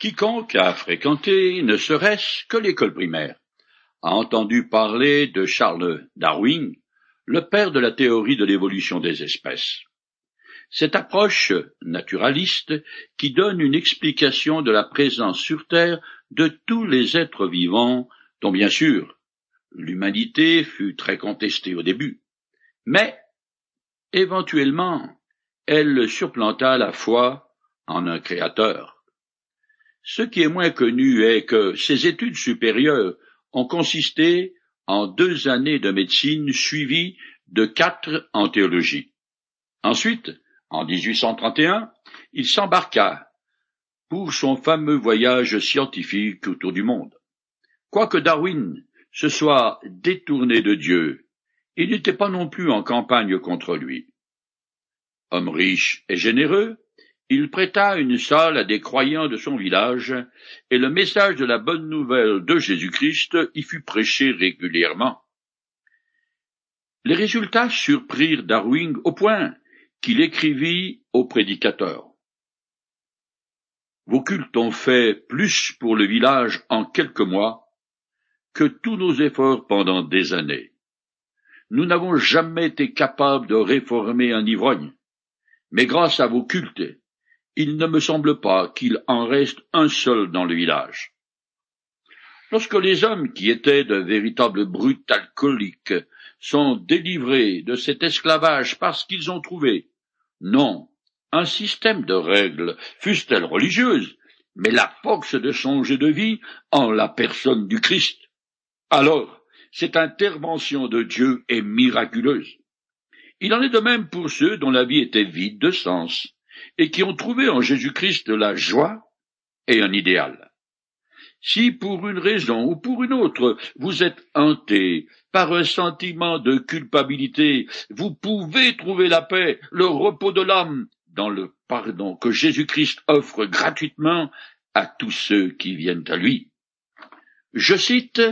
Quiconque a fréquenté ne serait-ce que l'école primaire a entendu parler de Charles Darwin, le père de la théorie de l'évolution des espèces. Cette approche naturaliste qui donne une explication de la présence sur Terre de tous les êtres vivants, dont bien sûr l'humanité fut très contestée au début, mais éventuellement elle surplanta la foi en un créateur. Ce qui est moins connu est que ces études supérieures ont consisté en deux années de médecine suivies de quatre en théologie. Ensuite, en 1831, il s'embarqua pour son fameux voyage scientifique autour du monde. Quoique Darwin se soit détourné de Dieu, il n'était pas non plus en campagne contre lui. Homme riche et généreux, il prêta une salle à des croyants de son village, et le message de la bonne nouvelle de Jésus-Christ y fut prêché régulièrement. Les résultats surprirent Darwin au point qu'il écrivit au prédicateur. Vos cultes ont fait plus pour le village en quelques mois que tous nos efforts pendant des années. Nous n'avons jamais été capables de réformer un ivrogne, mais grâce à vos cultes, il ne me semble pas qu'il en reste un seul dans le village. Lorsque les hommes qui étaient de véritables brutes alcooliques sont délivrés de cet esclavage parce qu'ils ont trouvé, non, un système de règles, fussent-elles religieuses, mais la force de changer de vie en la personne du Christ. Alors, cette intervention de Dieu est miraculeuse. Il en est de même pour ceux dont la vie était vide de sens, et qui ont trouvé en Jésus-Christ la joie et un idéal. Si pour une raison ou pour une autre vous êtes hanté par un sentiment de culpabilité, vous pouvez trouver la paix, le repos de l'âme dans le pardon que Jésus-Christ offre gratuitement à tous ceux qui viennent à lui. Je cite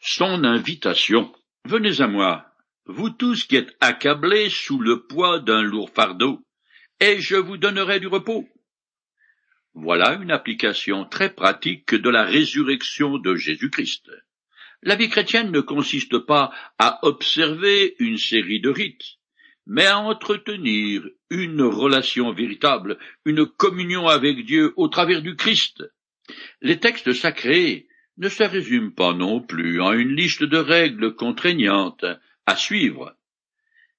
son invitation. Venez à moi, vous tous qui êtes accablés sous le poids d'un lourd fardeau, et je vous donnerai du repos. Voilà une application très pratique de la résurrection de Jésus-Christ. La vie chrétienne ne consiste pas à observer une série de rites, mais à entretenir une relation véritable, une communion avec Dieu au travers du Christ. Les textes sacrés ne se résument pas non plus en une liste de règles contraignantes à suivre.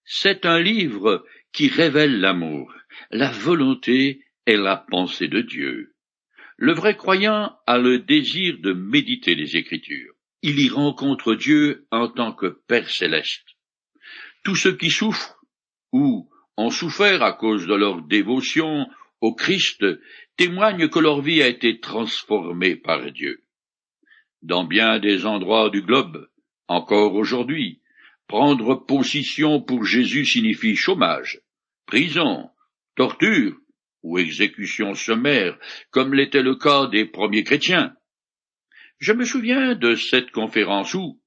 C'est un livre qui révèle l'amour, la volonté et la pensée de Dieu. Le vrai croyant a le désir de méditer les Écritures. Il y rencontre Dieu en tant que Père céleste. Tous ceux qui souffrent ou ont souffert à cause de leur dévotion au Christ témoignent que leur vie a été transformée par Dieu. Dans bien des endroits du globe, encore aujourd'hui, prendre position pour Jésus signifie chômage, prison, torture ou exécution sommaire, comme l'était le cas des premiers chrétiens. Je me souviens de cette conférence où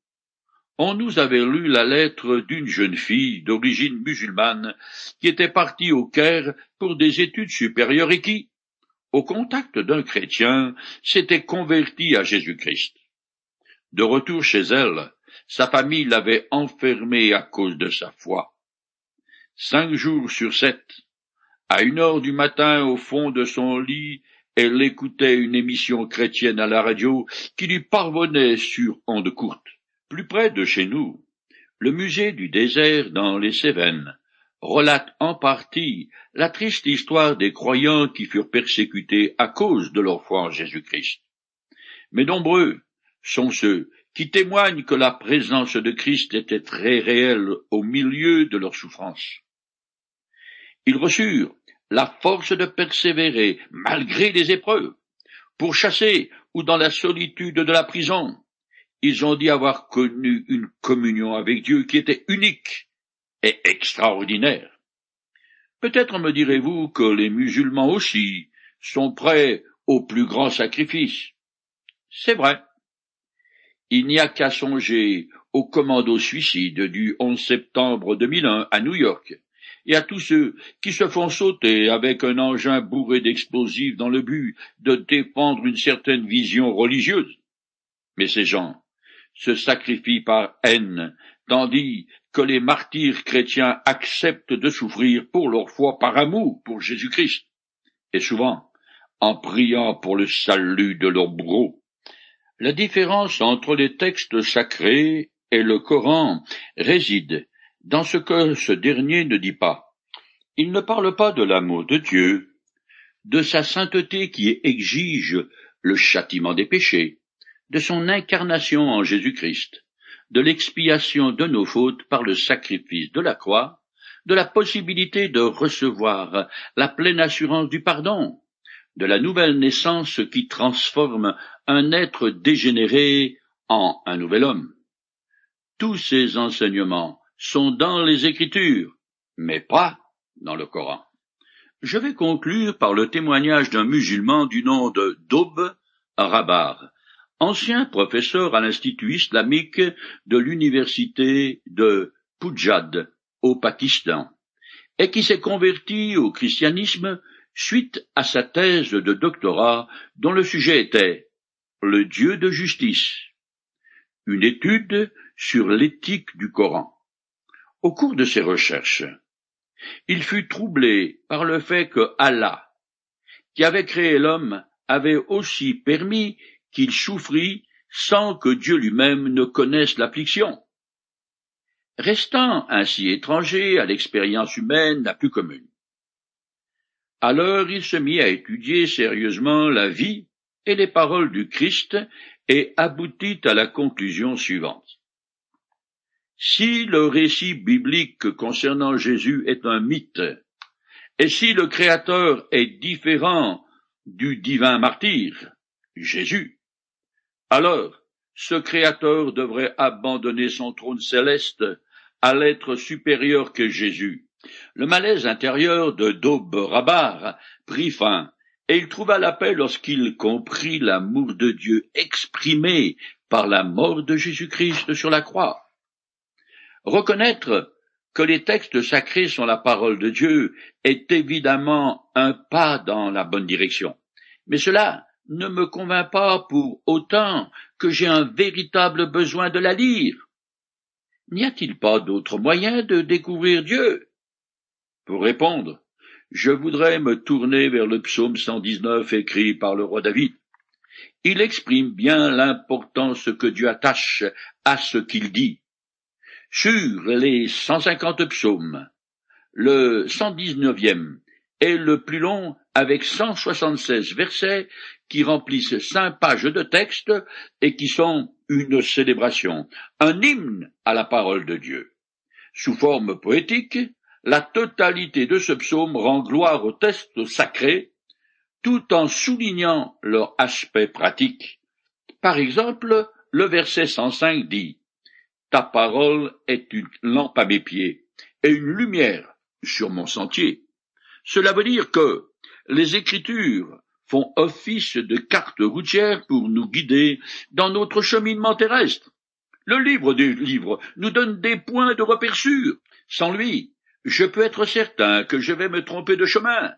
on nous avait lu la lettre d'une jeune fille d'origine musulmane qui était partie au Caire pour des études supérieures et qui, au contact d'un chrétien, s'était convertie à Jésus-Christ. De retour chez elle, sa famille l'avait enfermée à cause de sa foi. Cinq jours sur sept, à une heure du matin, au fond de son lit, elle écoutait une émission chrétienne à la radio qui lui parvenait sur ondes. Plus près de chez nous, le musée du désert dans les Cévennes relate en partie la triste histoire des croyants qui furent persécutés à cause de leur foi en Jésus-Christ. Mais nombreux sont ceux qui témoignent que la présence de Christ était très réelle au milieu de leur souffrance. Ils reçurent la force de persévérer malgré les épreuves, pour chasser ou dans la solitude de la prison. Ils ont dit avoir connu une communion avec Dieu qui était unique et extraordinaire. Peut-être me direz-vous que les musulmans aussi sont prêts au plus grand sacrifice. C'est vrai. Il n'y a qu'à songer au commando suicide du 11 septembre 2001 à New York, et à tous ceux qui se font sauter avec un engin bourré d'explosifs dans le but de défendre une certaine vision religieuse. Mais ces gens se sacrifient par haine, tandis que les martyrs chrétiens acceptent de souffrir pour leur foi par amour pour Jésus-Christ, et souvent en priant pour le salut de leur bourreau. La différence entre les textes sacrés et le Coran réside dans ce que ce dernier ne dit pas. Il ne parle pas de l'amour de Dieu, de sa sainteté qui exige le châtiment des péchés, de son incarnation en Jésus-Christ, de l'expiation de nos fautes par le sacrifice de la croix, de la possibilité de recevoir la pleine assurance du pardon, de la nouvelle naissance qui transforme un être dégénéré en un nouvel homme. Tous ces enseignements sont dans les Écritures, mais pas dans le Coran. Je vais conclure par le témoignage d'un musulman du nom de Daub Rabar, ancien professeur à l'Institut islamique de l'université de Pujad, au Pakistan, et qui s'est converti au christianisme suite à sa thèse de doctorat dont le sujet était le Dieu de justice, une étude sur l'éthique du Coran. Au cours de ses recherches, il fut troublé par le fait que Allah, qui avait créé l'homme, avait aussi permis qu'il souffrit sans que Dieu lui-même ne connaisse l'affliction. Restant ainsi étranger à l'expérience humaine la plus commune. Alors il se mit à étudier sérieusement la vie et les paroles du Christ et aboutit à la conclusion suivante. Si le récit biblique concernant Jésus est un mythe, et si le Créateur est différent du divin martyr, Jésus, alors, ce Créateur devrait abandonner son trône céleste à l'être supérieur que Jésus. Le malaise intérieur de Daub Rabar prit fin, et il trouva la paix lorsqu'il comprit l'amour de Dieu exprimé par la mort de Jésus-Christ sur la croix. Reconnaître que les textes sacrés sont la parole de Dieu est évidemment un pas dans la bonne direction. Mais cela ne me convainc pas pour autant que j'ai un véritable besoin de la lire. N'y a-t-il pas d'autre moyen de découvrir Dieu? Pour répondre, je voudrais me tourner vers le psaume 119 écrit par le roi David. Il exprime bien l'importance que Dieu attache à ce qu'il dit. Sur les 150 psaumes, le 119e est le plus long avec 176 versets qui remplissent cinq pages de texte et qui sont une célébration, un hymne à la parole de Dieu. Sous forme poétique, la totalité de ce psaume rend gloire aux textes sacrés, tout en soulignant leur aspect pratique. Par exemple, le verset 105 dit Ta parole est une lampe à mes pieds et une lumière sur mon sentier. Cela veut dire que les Écritures font office de carte routière pour nous guider dans notre cheminement terrestre. Le livre des livres nous donne des points de repère. Sans lui, je peux être certain que je vais me tromper de chemin,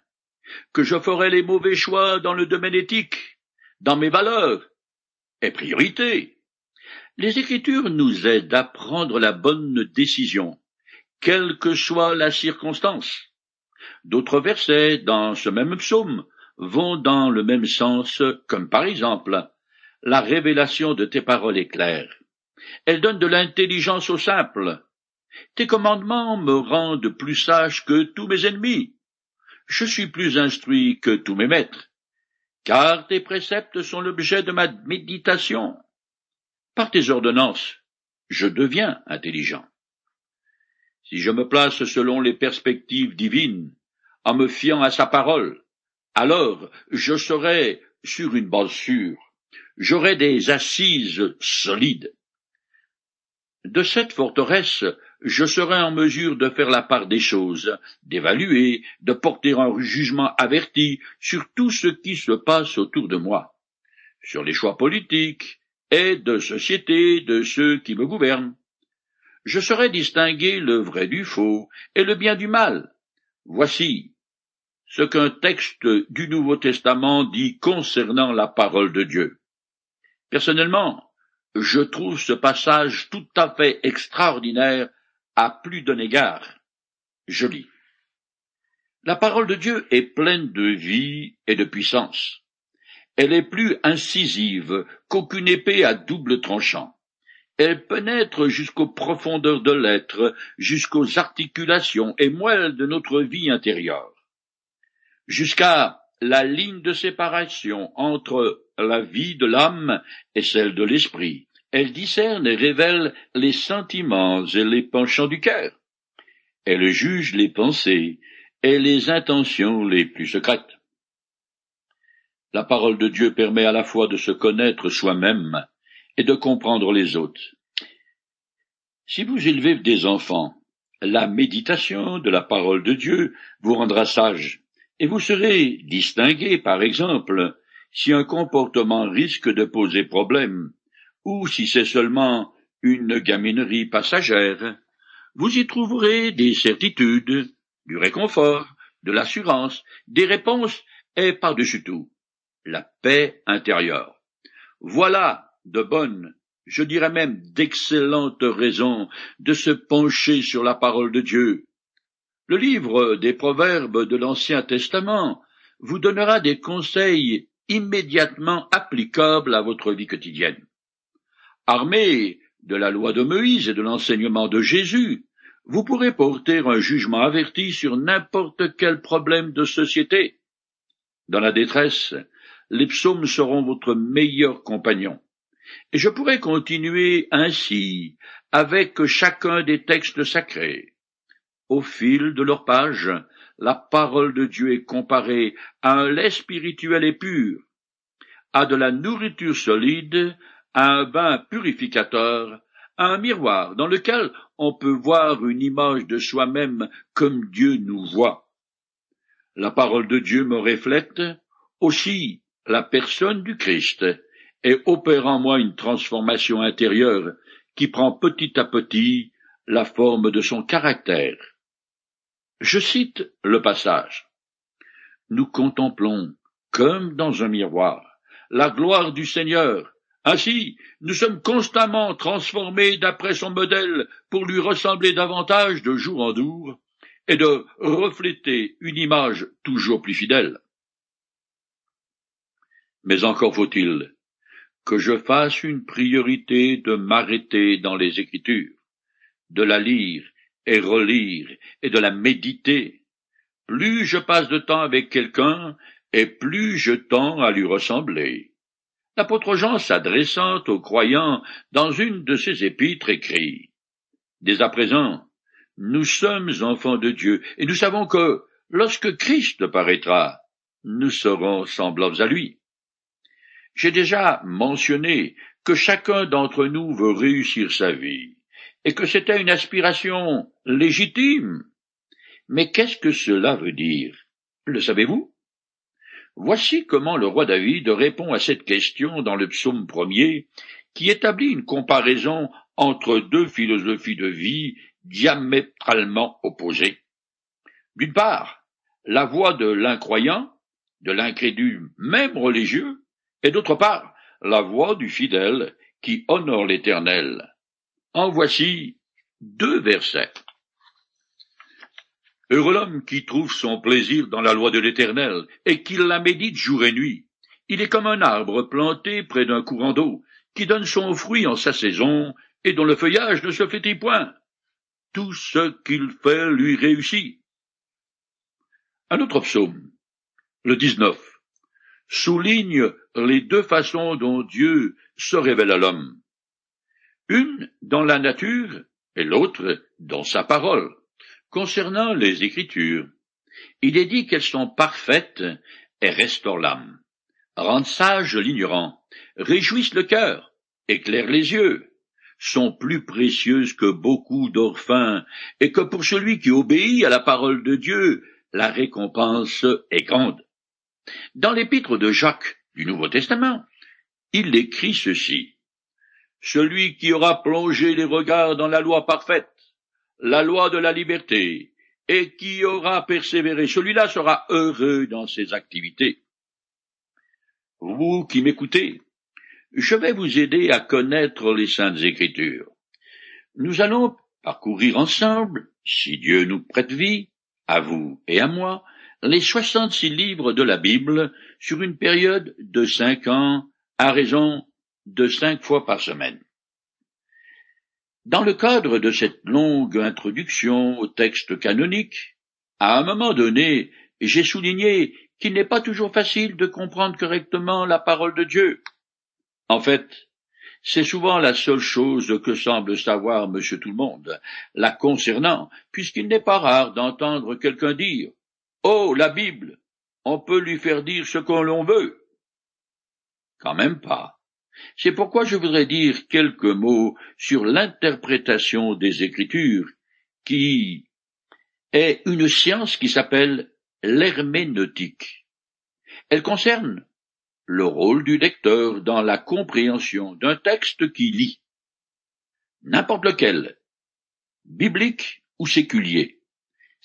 que je ferai les mauvais choix dans le domaine éthique, dans mes valeurs et priorités. Les Écritures nous aident à prendre la bonne décision, quelle que soit la circonstance. D'autres versets dans ce même psaume vont dans le même sens, comme par exemple la révélation de tes paroles est claire. Elle donne de l'intelligence aux simples. Tes commandements me rendent plus sage que tous mes ennemis. Je suis plus instruit que tous mes maîtres, car tes préceptes sont l'objet de ma méditation. Par tes ordonnances, je deviens intelligent. Si je me place selon les perspectives divines, en me fiant à sa parole, alors je serai sur une base sûre, j'aurai des assises solides. De cette forteresse, je serai en mesure de faire la part des choses, d'évaluer, de porter un jugement averti sur tout ce qui se passe autour de moi, sur les choix politiques et de société de ceux qui me gouvernent. Je saurai distinguer le vrai du faux et le bien du mal, Voici ce qu'un texte du Nouveau Testament dit concernant la parole de Dieu. Personnellement, je trouve ce passage tout à fait extraordinaire à plus d'un égard. Je lis. La parole de Dieu est pleine de vie et de puissance. Elle est plus incisive qu'aucune épée à double tranchant. Elle pénètre jusqu'aux profondeurs de l'être, jusqu'aux articulations et moelles de notre vie intérieure, jusqu'à la ligne de séparation entre la vie de l'âme et celle de l'esprit. Elle discerne et révèle les sentiments et les penchants du cœur. Elle juge les pensées et les intentions les plus secrètes. La parole de Dieu permet à la fois de se connaître soi-même et de comprendre les autres. Si vous élevez des enfants, la méditation de la parole de Dieu vous rendra sage, et vous serez distingué, par exemple, si un comportement risque de poser problème, ou si c'est seulement une gaminerie passagère, vous y trouverez des certitudes, du réconfort, de l'assurance, des réponses et par-dessus tout, la paix intérieure. Voilà de bonnes, je dirais même d'excellentes raisons de se pencher sur la parole de Dieu. Le livre des Proverbes de l'Ancien Testament vous donnera des conseils immédiatement applicables à votre vie quotidienne. Armé de la loi de Moïse et de l'enseignement de Jésus, vous pourrez porter un jugement averti sur n'importe quel problème de société. Dans la détresse, les psaumes seront votre meilleur compagnon. Et je pourrais continuer ainsi avec chacun des textes sacrés. Au fil de leurs pages, la parole de Dieu est comparée à un lait spirituel et pur, à de la nourriture solide, à un bain purificateur, à un miroir dans lequel on peut voir une image de soi-même comme Dieu nous voit. La parole de Dieu me reflète aussi la personne du Christ et opère en moi une transformation intérieure qui prend petit à petit la forme de son caractère. Je cite le passage. Nous contemplons, comme dans un miroir, la gloire du Seigneur. Ainsi, nous sommes constamment transformés d'après son modèle pour lui ressembler davantage de jour en jour et de refléter une image toujours plus fidèle. Mais encore faut-il que je fasse une priorité de m'arrêter dans les Écritures, de la lire et relire et de la méditer. Plus je passe de temps avec quelqu'un, et plus je tends à lui ressembler. L'apôtre Jean s'adressant aux croyants dans une de ses épîtres écrit Dès à présent, nous sommes enfants de Dieu, et nous savons que, lorsque Christ paraîtra, nous serons semblables à lui. J'ai déjà mentionné que chacun d'entre nous veut réussir sa vie et que c'était une aspiration légitime. Mais qu'est-ce que cela veut dire? Le savez-vous? Voici comment le roi David répond à cette question dans le psaume premier, qui établit une comparaison entre deux philosophies de vie diamétralement opposées. D'une part, la voix de l'incroyant, de l'incrédule même religieux, et d'autre part, la voix du fidèle qui honore l'Éternel. En voici deux versets. Heureux l'homme qui trouve son plaisir dans la loi de l'Éternel, et qui la médite jour et nuit. Il est comme un arbre planté près d'un courant d'eau, qui donne son fruit en sa saison, et dont le feuillage ne se flétrit point. Tout ce qu'il fait lui réussit. Un autre psaume, le 19, souligne les deux façons dont Dieu se révèle à l'homme une dans la nature et l'autre dans sa parole. Concernant les Écritures, il est dit qu'elles sont parfaites et restaurent l'âme, rendent sage l'ignorant, réjouissent le cœur, éclairent les yeux, sont plus précieuses que beaucoup d'orphins, et que pour celui qui obéit à la parole de Dieu, la récompense est grande. Dans l'épître de Jacques du Nouveau Testament, il écrit ceci celui qui aura plongé les regards dans la loi parfaite, la loi de la liberté, et qui aura persévéré, celui-là sera heureux dans ses activités. Vous qui m'écoutez, je vais vous aider à connaître les saintes écritures. Nous allons parcourir ensemble, si Dieu nous prête vie, à vous et à moi, les soixante-six livres de la Bible sur une période de cinq ans à raison de cinq fois par semaine. Dans le cadre de cette longue introduction au texte canonique, à un moment donné, j'ai souligné qu'il n'est pas toujours facile de comprendre correctement la parole de Dieu. En fait, c'est souvent la seule chose que semble savoir monsieur tout le monde, la concernant, puisqu'il n'est pas rare d'entendre quelqu'un dire Oh, la Bible, on peut lui faire dire ce qu'on l'on veut. Quand même pas. C'est pourquoi je voudrais dire quelques mots sur l'interprétation des Écritures, qui est une science qui s'appelle l'herméneutique. Elle concerne le rôle du lecteur dans la compréhension d'un texte qui lit, n'importe lequel, biblique ou séculier.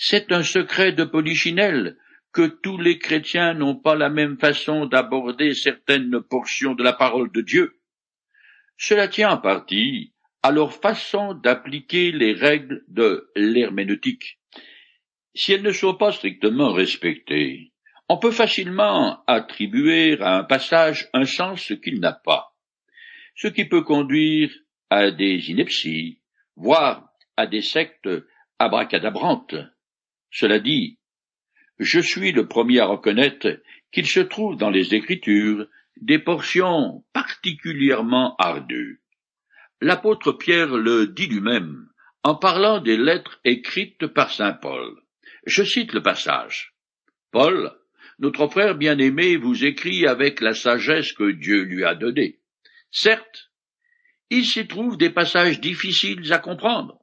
C'est un secret de Polichinelle que tous les chrétiens n'ont pas la même façon d'aborder certaines portions de la parole de Dieu. Cela tient en partie à leur façon d'appliquer les règles de l'herméneutique. Si elles ne sont pas strictement respectées, on peut facilement attribuer à un passage un sens qu'il n'a pas, ce qui peut conduire à des inepties, voire à des sectes abracadabrantes. Cela dit, je suis le premier à reconnaître qu'il se trouve dans les Écritures des portions particulièrement ardues. L'apôtre Pierre le dit lui-même en parlant des lettres écrites par saint Paul. Je cite le passage. Paul, notre frère bien-aimé, vous écrit avec la sagesse que Dieu lui a donnée. Certes, il s'y trouve des passages difficiles à comprendre,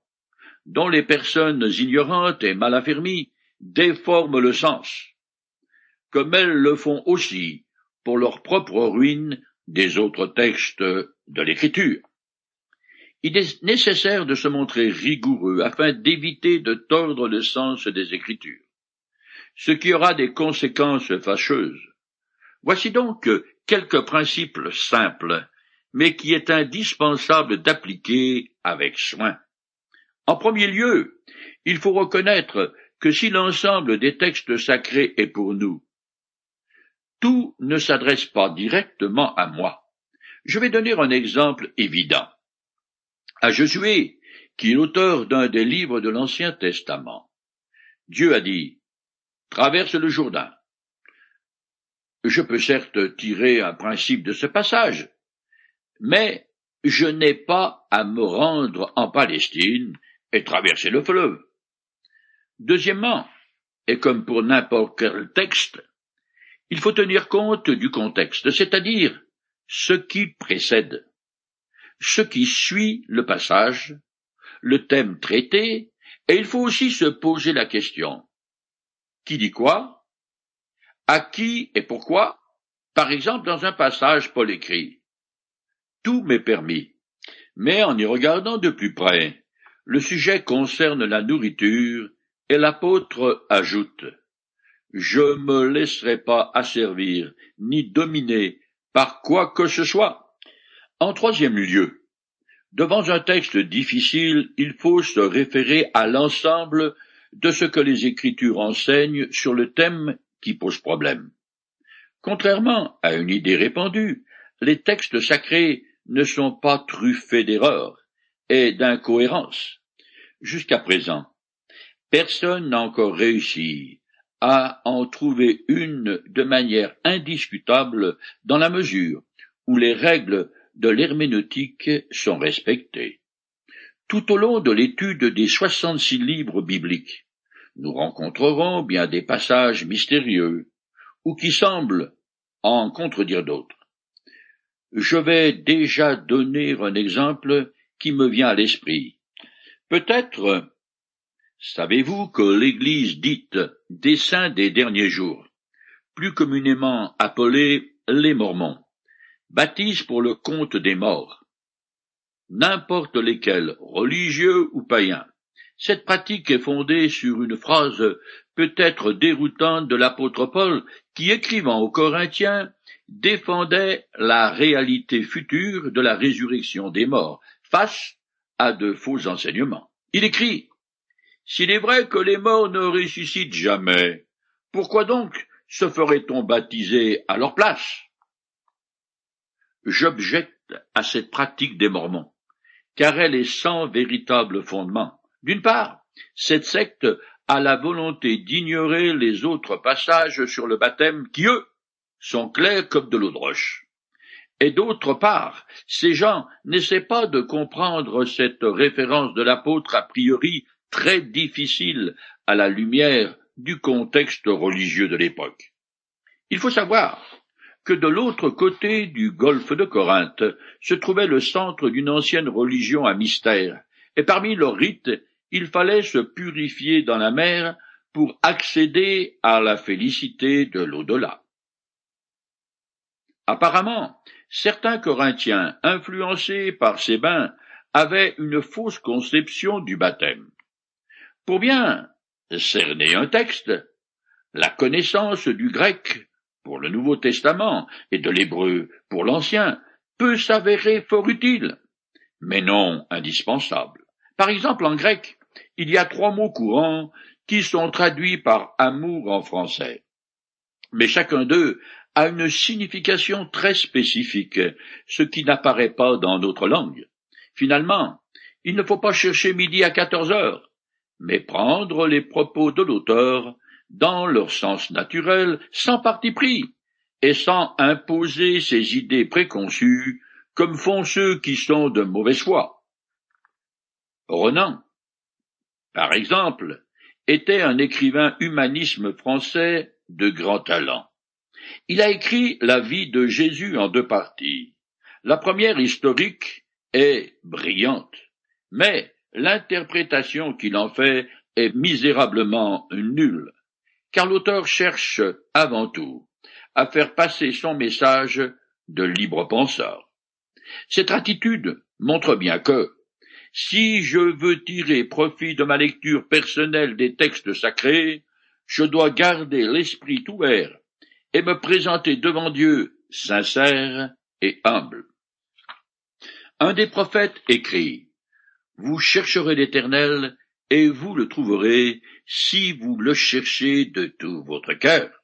dont les personnes ignorantes et mal affermies déforment le sens, comme elles le font aussi pour leur propre ruine des autres textes de l'Écriture. Il est nécessaire de se montrer rigoureux afin d'éviter de tordre le sens des Écritures, ce qui aura des conséquences fâcheuses. Voici donc quelques principes simples, mais qui est indispensable d'appliquer avec soin. En premier lieu, il faut reconnaître que si l'ensemble des textes sacrés est pour nous, tout ne s'adresse pas directement à moi. Je vais donner un exemple évident. À Josué, qui est l'auteur d'un des livres de l'Ancien Testament, Dieu a dit Traverse le Jourdain. Je peux certes tirer un principe de ce passage, mais je n'ai pas à me rendre en Palestine et traverser le fleuve. Deuxièmement, et comme pour n'importe quel texte, il faut tenir compte du contexte, c'est-à-dire ce qui précède, ce qui suit le passage, le thème traité, et il faut aussi se poser la question qui dit quoi, à qui et pourquoi, par exemple dans un passage Paul écrit Tout m'est permis, mais en y regardant de plus près, le sujet concerne la nourriture et l'apôtre ajoute Je me laisserai pas asservir ni dominer par quoi que ce soit. En troisième lieu, devant un texte difficile, il faut se référer à l'ensemble de ce que les Écritures enseignent sur le thème qui pose problème. Contrairement à une idée répandue, les textes sacrés ne sont pas truffés d'erreurs et d'incohérences. Jusqu'à présent, Personne n'a encore réussi à en trouver une de manière indiscutable dans la mesure où les règles de l'herméneutique sont respectées. Tout au long de l'étude des soixante-six livres bibliques, nous rencontrerons bien des passages mystérieux, ou qui semblent en contredire d'autres. Je vais déjà donner un exemple qui me vient à l'esprit. Peut-être Savez-vous que l'Église dite des saints des derniers jours, plus communément appelée les Mormons, baptise pour le compte des morts, n'importe lesquels, religieux ou païens, Cette pratique est fondée sur une phrase peut-être déroutante de l'apôtre Paul qui, écrivant aux Corinthiens, défendait la réalité future de la résurrection des morts face à de faux enseignements. Il écrit S'il est vrai que les morts ne ressuscitent jamais, pourquoi donc se ferait-on baptiser à leur place? J'objecte à cette pratique des Mormons, car elle est sans véritable fondement. D'une part, cette secte a la volonté d'ignorer les autres passages sur le baptême qui, eux, sont clairs comme de l'eau de roche. Et d'autre part, ces gens n'essaient pas de comprendre cette référence de l'apôtre a priori très difficile à la lumière du contexte religieux de l'époque. Il faut savoir que de l'autre côté du golfe de Corinthe se trouvait le centre d'une ancienne religion à mystère, et parmi leurs rites il fallait se purifier dans la mer pour accéder à la félicité de l'au-delà. Apparemment, certains Corinthiens, influencés par ces bains, avaient une fausse conception du baptême. Pour bien cerner un texte, la connaissance du grec pour le Nouveau Testament et de l'hébreu pour l'Ancien peut s'avérer fort utile, mais non indispensable. Par exemple, en grec, il y a trois mots courants qui sont traduits par amour en français. Mais chacun d'eux a une signification très spécifique, ce qui n'apparaît pas dans notre langue. Finalement, il ne faut pas chercher midi à quatorze heures, mais prendre les propos de l'auteur dans leur sens naturel, sans parti pris, et sans imposer ses idées préconçues, comme font ceux qui sont de mauvaise foi. Renan, par exemple, était un écrivain humanisme français de grand talent. Il a écrit la vie de Jésus en deux parties. La première historique est brillante, mais l'interprétation qu'il en fait est misérablement nulle, car l'auteur cherche avant tout à faire passer son message de libre penseur. Cette attitude montre bien que, si je veux tirer profit de ma lecture personnelle des textes sacrés, je dois garder l'esprit ouvert et me présenter devant Dieu sincère et humble. Un des prophètes écrit Vous chercherez l'Éternel et vous le trouverez si vous le cherchez de tout votre cœur.